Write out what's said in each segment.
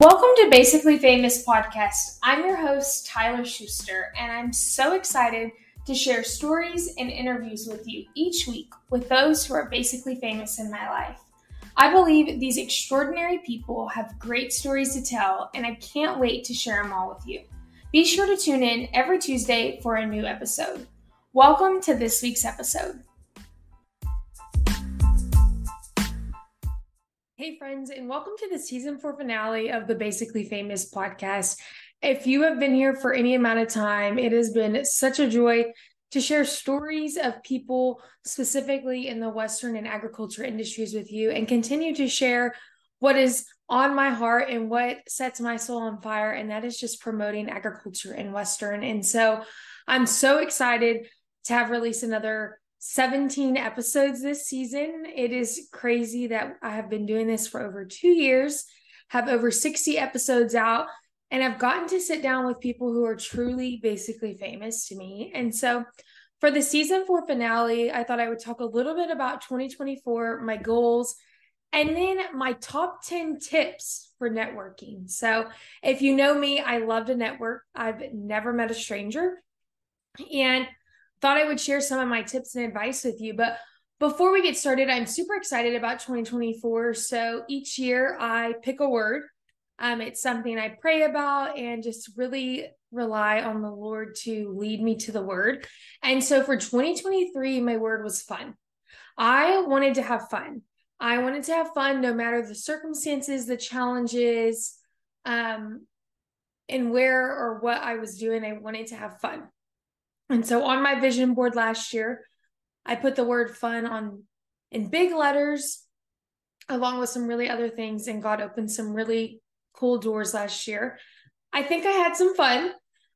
Welcome to Basically Famous Podcast. I'm your host, Tyler Schuster, and I'm so excited to share stories and interviews with you each week with those who are basically famous in my life. I believe these extraordinary people have great stories to tell, and I can't wait to share them all with you. Be sure to tune in every Tuesday for a new episode. Welcome to this week's episode. Hey, friends, and welcome to the season four finale of the Basically Famous podcast. If you have been here for any amount of time, it has been such a joy to share stories of people specifically in the Western and agriculture industries with you and continue to share what is on my heart and what sets my soul on fire. And that is just promoting agriculture in Western. And so I'm so excited to have released another 17 episodes this season. It is crazy that I have been doing this for over two years, have over 60 episodes out, and I've gotten to sit down with people who are truly basically famous to me. And so for the season four finale, I thought I would talk a little bit about 2024, my goals, and then my top 10 tips for networking. So if you know me, I love to network. I've never met a stranger. And thought I would share some of my tips and advice with you. But before we get started, I'm super excited about 2024. So each year I pick a word. Um, it's something I pray about and just really rely on the Lord to lead me to the word. And so for 2023, my word was fun. I wanted to have fun. I wanted to have fun no matter the circumstances, the challenges, um, and where or what I was doing. I wanted to have fun. And so on my vision board last year, I put the word fun on in big letters along with some really other things and God opened some really cool doors last year. I think I had some fun.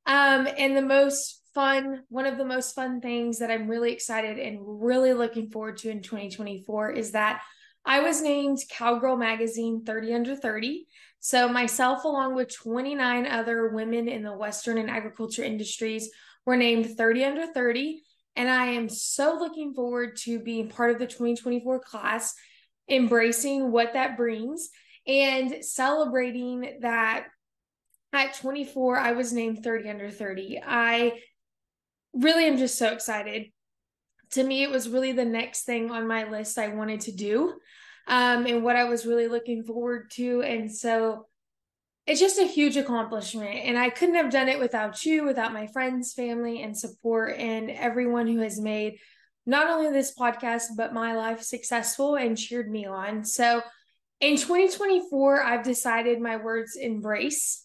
Um, and the most fun, one of the most fun things that I'm really excited and really looking forward to in 2024 is that I was named Cowgirl Magazine 30 Under 30. So, myself, along with 29 other women in the Western and agriculture industries, were named 30 under 30. And I am so looking forward to being part of the 2024 class, embracing what that brings and celebrating that at 24, I was named 30 under 30. I really am just so excited. To me, it was really the next thing on my list I wanted to do um, and what I was really looking forward to. And so it's just a huge accomplishment. And I couldn't have done it without you, without my friends, family, and support, and everyone who has made not only this podcast, but my life successful and cheered me on. So in 2024, I've decided my words embrace.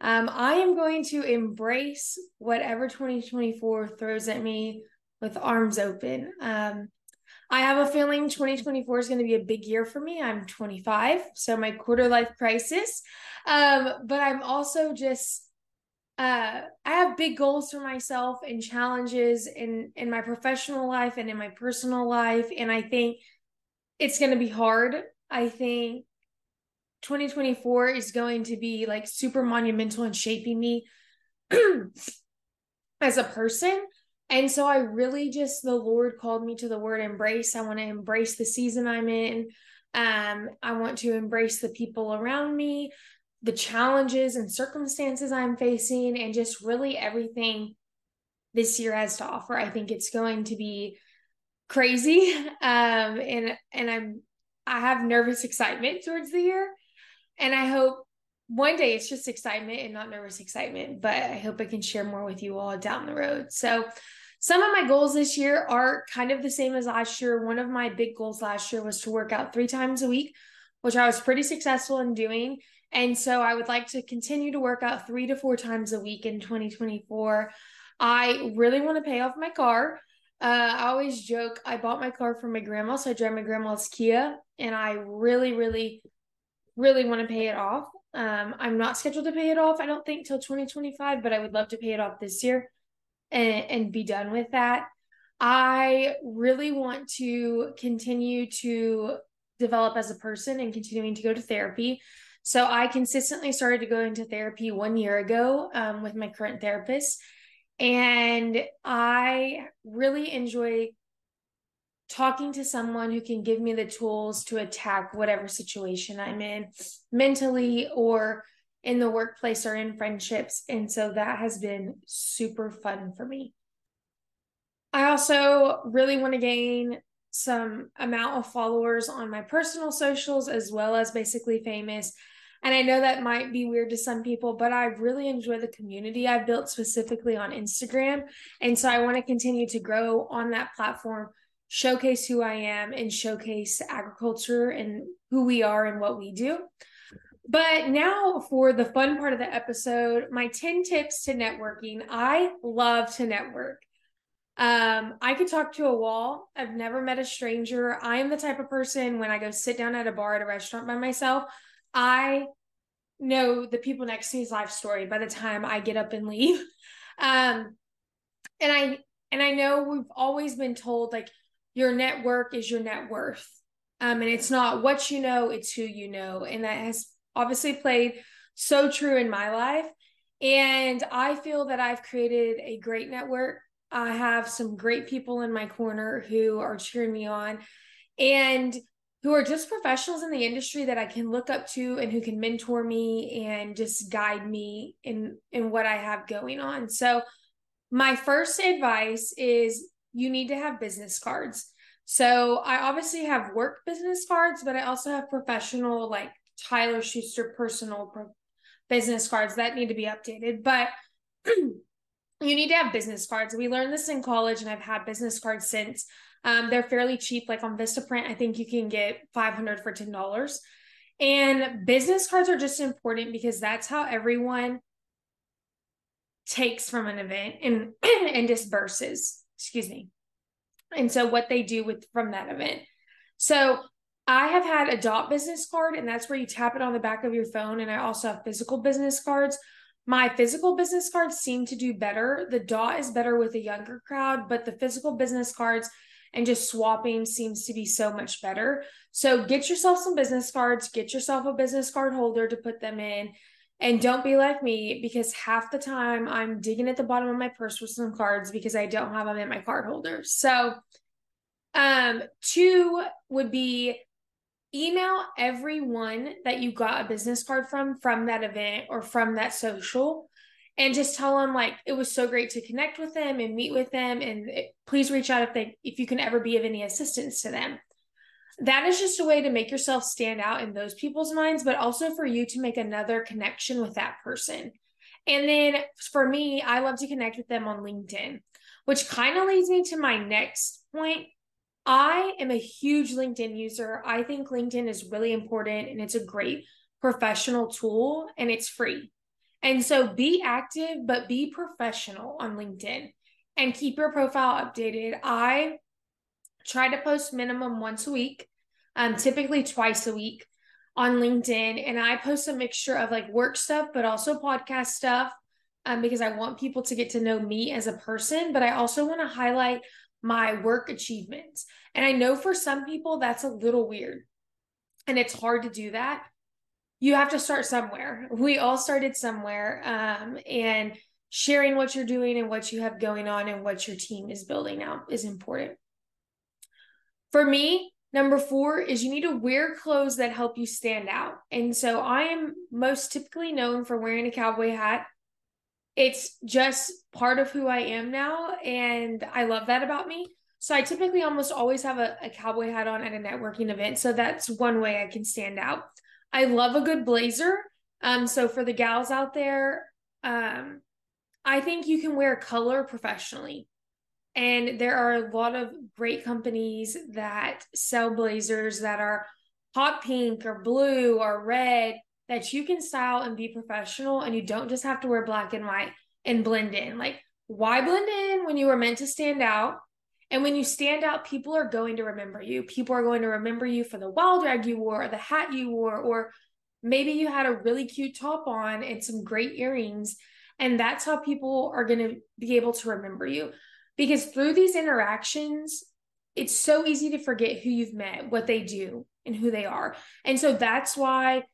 Um, I am going to embrace whatever 2024 throws at me with arms open. Um, I have a feeling 2024 is going to be a big year for me. I'm 25, so my quarter life crisis. Um, but I'm also just uh I have big goals for myself and challenges in in my professional life and in my personal life and I think it's going to be hard. I think 2024 is going to be like super monumental in shaping me as a person and so I really just, the Lord called me to the word embrace. I want to embrace the season I'm in. Um, I want to embrace the people around me, the challenges and circumstances I'm facing, and just really everything this year has to offer. I think it's going to be crazy. Um, and and I'm I have nervous excitement towards the year. And I hope one day it's just excitement and not nervous excitement, but I hope I can share more with you all down the road. So, some of my goals this year are kind of the same as last year. One of my big goals last year was to work out three times a week, which I was pretty successful in doing. And so I would like to continue to work out three to four times a week in 2024. I really want to pay off my car. Uh, I always joke I bought my car from my grandma, so I drive my grandma's Kia, and I really, really, really want to pay it off. Um, I'm not scheduled to pay it off, I don't think, till 2025, but I would love to pay it off this year and, and be done with that. I really want to continue to develop as a person and continuing to go to therapy. So I consistently started to go into therapy one year ago um, with my current therapist. And I really enjoy talking to someone who can give me the tools to attack whatever situation I'm in mentally or in the workplace or in friendships. And so that has been super fun for me. I also really want to gain some amount of followers on my personal socials as well as basically famous. And I know that might be weird to some people, but I really enjoy the community I've built specifically on Instagram. And so I want to continue to grow on that platform, showcase who I am, and showcase agriculture and who we are and what we do. But now for the fun part of the episode, my 10 tips to networking. I love to network. Um, I could talk to a wall. I've never met a stranger. I am the type of person when I go sit down at a bar at a restaurant by myself, I know the people next to me's life story by the time I get up and leave. Um, and I and I know we've always been told like your network is your net worth. Um, and it's not what you know, it's who you know. And that has obviously played so true in my life. And I feel that I've created a great network. I have some great people in my corner who are cheering me on. And who are just professionals in the industry that I can look up to and who can mentor me and just guide me in in what I have going on. So my first advice is you need to have business cards. So I obviously have work business cards, but I also have professional like Tyler Schuster personal business cards that need to be updated. But you need to have business cards. We learned this in college and I've had business cards since. Um, they're fairly cheap. Like on Vistaprint, I think you can get 500 for $10. And business cards are just important because that's how everyone takes from an event and and disperses. Excuse me. And so what they do with from that event. So I have had a dot business card, and that's where you tap it on the back of your phone. And I also have physical business cards. My physical business cards seem to do better. The dot is better with a younger crowd, but the physical business cards and just swapping seems to be so much better. So get yourself some business cards, get yourself a business card holder to put them in. And don't be like me because half the time I'm digging at the bottom of my purse for some cards because I don't have them in my card holder. So, um, two would be email everyone that you got a business card from from that event or from that social and just tell them like it was so great to connect with them and meet with them. And it, please reach out if they if you can ever be of any assistance to them. That is just a way to make yourself stand out in those people's minds but also for you to make another connection with that person. And then for me i love to connect with them on linkedin which kind of leads me to my next point i am a huge linkedin user i think linkedin is really important and it's a great professional tool and it's free and so be active, but be professional on LinkedIn and keep your profile updated. I try to post minimum once a week, um, typically twice a week on LinkedIn. And I post a mixture of like work stuff, but also podcast stuff um, because I want people to get to know me as a person, but I also want to highlight my work achievements. And I know for some people that's a little weird and it's hard to do that you have to start somewhere. We all started somewhere. Um, and sharing what you're doing and what you have going on and what your team is building out is important. For me, number four is you need to wear clothes that help you stand out. And so I am most typically known for wearing a cowboy hat. It's just part of who I am now. And I love that about me. So I typically almost always have a, a cowboy hat on at a networking event. So that's one way I can stand out. I love a good blazer. Um, so for the gals out there, um, I think you can wear color professionally. And there are a lot of great companies that sell blazers that are hot pink or blue or red that you can style and be professional and you don't just have to wear black and white and blend in. Like, why blend in when you were meant to stand out? And when you stand out, people are going to remember you. People are going to remember you for the wild rag you wore, or the hat you wore, or maybe you had a really cute top on and some great earrings. And that's how people are going to be able to remember you. Because through these interactions, it's so easy to forget who you've met, what they do, and who they are. And so that's why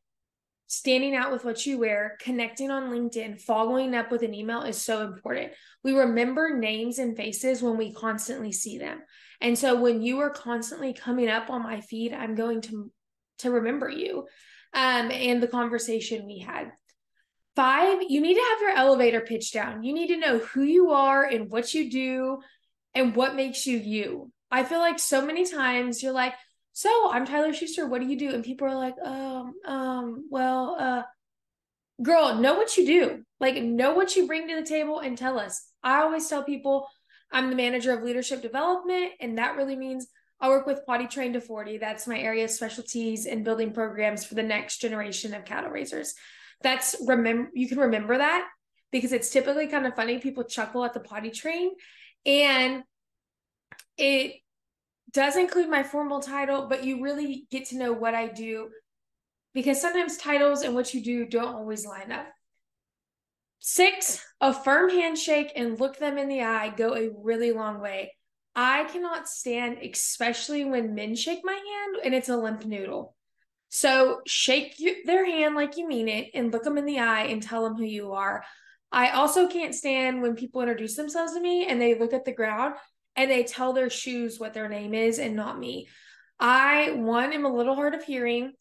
standing out with what you wear, connecting on LinkedIn, following up with an email is so important. We remember names and faces when we constantly see them. And so when you are constantly coming up on my feed, I'm going to to remember you um, and the conversation we had. Five, you need to have your elevator pitch down. You need to know who you are and what you do and what makes you you. I feel like so many times you're like, so I'm Tyler Schuster. What do you do? And people are like, um, um, girl, know what you do. Like, know what you bring to the table and tell us. I always tell people I'm the manager of leadership development, and that really means I work with Potty Train to 40. That's my area of specialties in building programs for the next generation of cattle raisers. That's remember you can remember that because it's typically kind of funny. People chuckle at the potty train, and it does include my formal title, but you really get to know what I do because sometimes titles and what you do don't always line up. Six, a firm handshake and look them in the eye go a really long way. I cannot stand, especially when men shake my hand and it's a limp noodle. So shake you, their hand like you mean it and look them in the eye and tell them who you are. I also can't stand when people introduce themselves to me and they look at the ground and they tell their shoes what their name is and not me. I, one, am a little hard of hearing.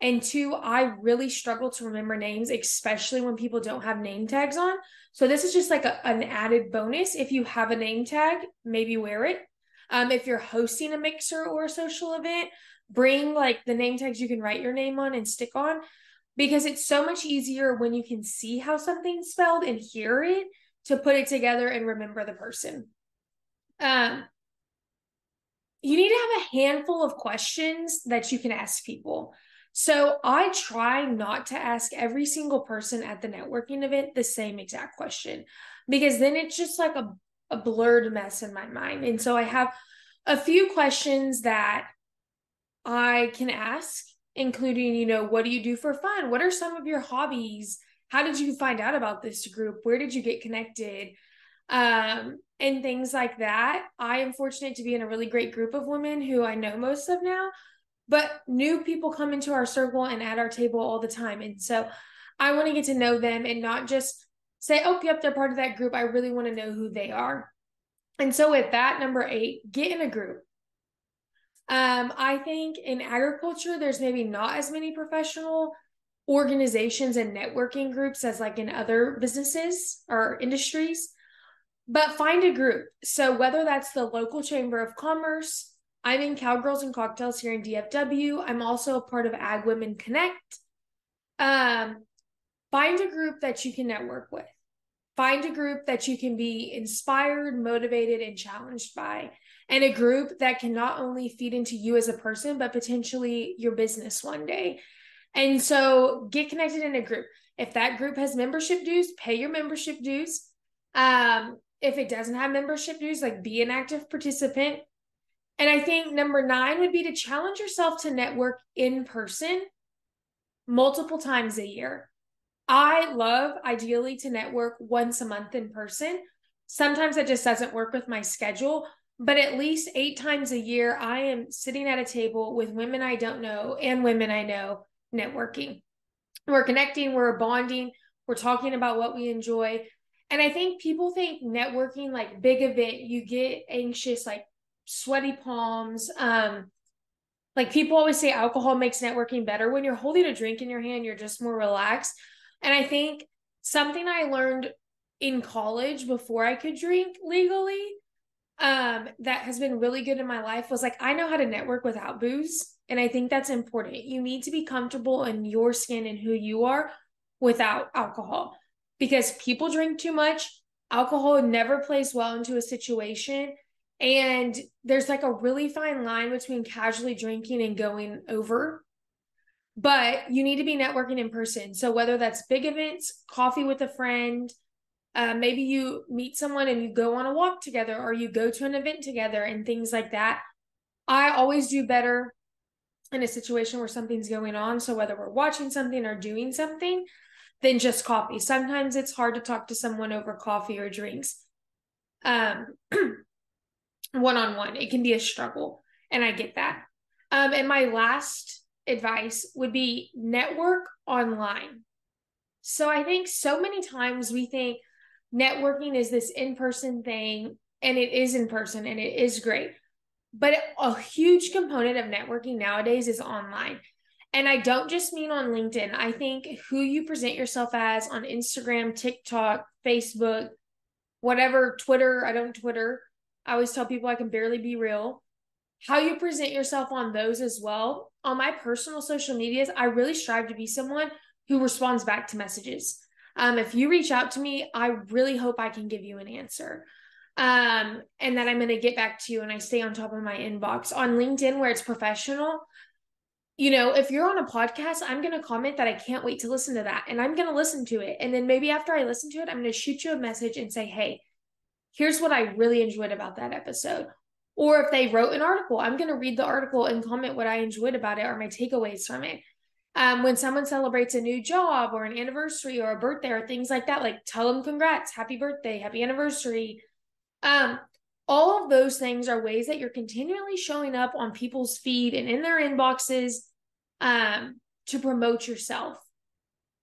And two, I really struggle to remember names, especially when people don't have name tags on. So this is just like a, an added bonus. If you have a name tag, maybe wear it. Um, if you're hosting a mixer or a social event, bring like the name tags you can write your name on and stick on because it's so much easier when you can see how something's spelled and hear it to put it together and remember the person. Um, you need to have a handful of questions that you can ask people. So I try not to ask every single person at the networking event the same exact question because then it's just like a, a blurred mess in my mind. And so I have a few questions that I can ask, including, you know, what do you do for fun? What are some of your hobbies? How did you find out about this group? Where did you get connected? um, and things like that. I am fortunate to be in a really great group of women who I know most of now, but new people come into our circle and at our table all the time. And so I want to get to know them and not just say, oh, yep, they're part of that group. I really want to know who they are. And so with that, number eight, get in a group. Um, I think in agriculture, there's maybe not as many professional organizations and networking groups as like in other businesses or industries but find a group. So whether that's the local chamber of commerce, I'm in Cowgirls and Cocktails here in DFW. I'm also a part of Ag Women Connect. Um, find a group that you can network with. Find a group that you can be inspired, motivated, and challenged by, and a group that can not only feed into you as a person, but potentially your business one day. And so get connected in a group. If that group has membership dues, pay your membership dues. Um, if it doesn't have membership dues, like be an active participant. And I think number nine would be to challenge yourself to network in person multiple times a year. I love ideally to network once a month in person. Sometimes it just doesn't work with my schedule, but at least eight times a year, I am sitting at a table with women I don't know and women I know networking. We're connecting, we're bonding, we're talking about what we enjoy. And I think people think networking like big event, you get anxious, like sweaty palms. Um, like people always say alcohol makes networking better. When you're holding a drink in your hand, you're just more relaxed. And I think something I learned in college before I could drink legally um that has been really good in my life was like I know how to network without booze and I think that's important. You need to be comfortable in your skin and who you are without alcohol because people drink too much. Alcohol never plays well into a situation. And there's like a really fine line between casually drinking and going over. But you need to be networking in person. So whether that's big events, coffee with a friend, Uh, maybe you meet someone and you go on a walk together or you go to an event together and things like that. I always do better in a situation where something's going on. So whether we're watching something or doing something, than just coffee. Sometimes it's hard to talk to someone over coffee or drinks. Um, one on one, it can be a struggle, and I get that. Um, and my last advice would be network online. So I think so many times we think networking is this in person thing, and it is in person and it is great. But a huge component of networking nowadays is online. And I don't just mean on LinkedIn. I think who you present yourself as on Instagram, TikTok, Facebook, whatever, Twitter. I don't Twitter. I always tell people I can barely be real. How you present yourself on those as well. On my personal social medias, I really strive to be someone who responds back to messages. Um, if you reach out to me, I really hope I can give you an answer. Um, and that I'm going to get back to you and I stay on top of my inbox. On LinkedIn, where it's professional, you know, if you're on a podcast, I'm going to comment that I can't wait to listen to that and I'm going to listen to it. And then maybe after I listen to it, I'm going to shoot you a message and say, hey, here's what I really enjoyed about that episode. Or if they wrote an article, I'm going to read the article and comment what I enjoyed about it or my takeaways from it. Um, when someone celebrates a new job or an anniversary or a birthday or things like that, like tell them congrats, happy birthday, happy anniversary. Um, all of those things are ways that you're continually showing up on people's feed and in their inboxes um, to promote yourself.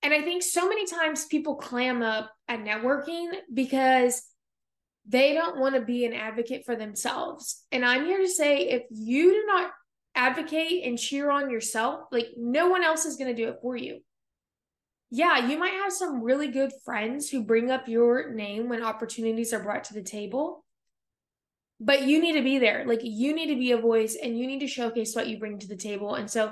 And I think so many times people clam up at networking because they don't want to be an advocate for themselves. And I'm here to say if you do not advocate and cheer on yourself, like no one else is going to do it for you. Yeah, you might have some really good friends who bring up your name when opportunities are brought to the table but you need to be there. Like you need to be a voice and you need to showcase what you bring to the table. And so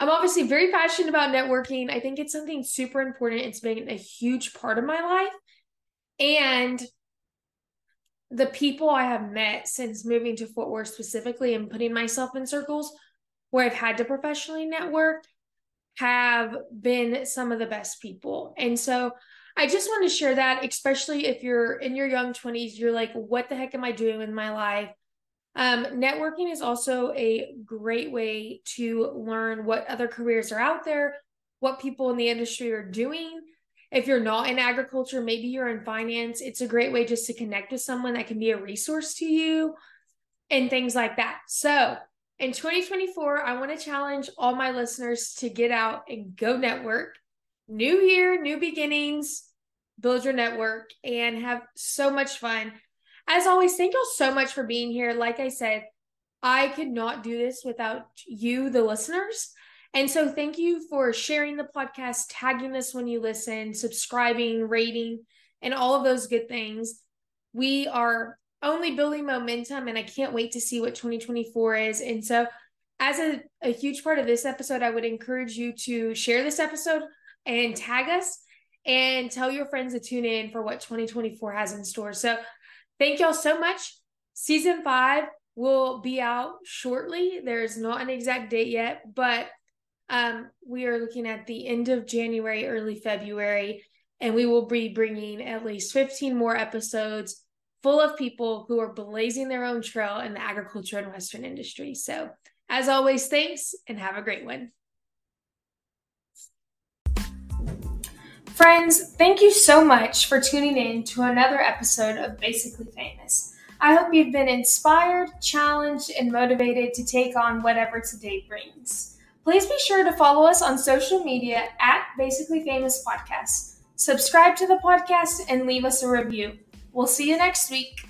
I'm obviously very passionate about networking. I think it's something super important. It's been a huge part of my life. And the people I have met since moving to Fort Worth specifically and putting myself in circles where I've had to professionally network have been some of the best people. And so I just want to share that, especially if you're in your young 20s, you're like, what the heck am I doing with my life? Um, networking is also a great way to learn what other careers are out there, what people in the industry are doing. If you're not in agriculture, maybe you're in finance, it's a great way just to connect with someone that can be a resource to you and things like that. So, in 2024, I want to challenge all my listeners to get out and go network. New year, new beginnings build your network, and have so much fun. As always, thank you all so much for being here. Like I said, I could not do this without you, the listeners. And so, thank you for sharing the podcast, tagging us when you listen, subscribing, rating, and all of those good things. We are only building momentum, and I can't wait to see what 2024 is. And so, as a, a huge part of this episode, I would encourage you to share this episode and tag us and tell your friends to tune in for what 2024 has in store. So, thank y'all so much. Season five will be out shortly. There's not an exact date yet, but um, we are looking at the end of January, early February, and we will be bringing at least 15 more episodes full of people who are blazing their own trail in the agriculture and Western industry. So, as always, thanks and have a great one. Friends, thank you so much for tuning in to another episode of Basically Famous. I hope you've been inspired, challenged, and motivated to take on whatever today brings. Please be sure to follow us on social media at Basically Famous Podcast. Subscribe to the podcast and leave us a review. We'll see you next week.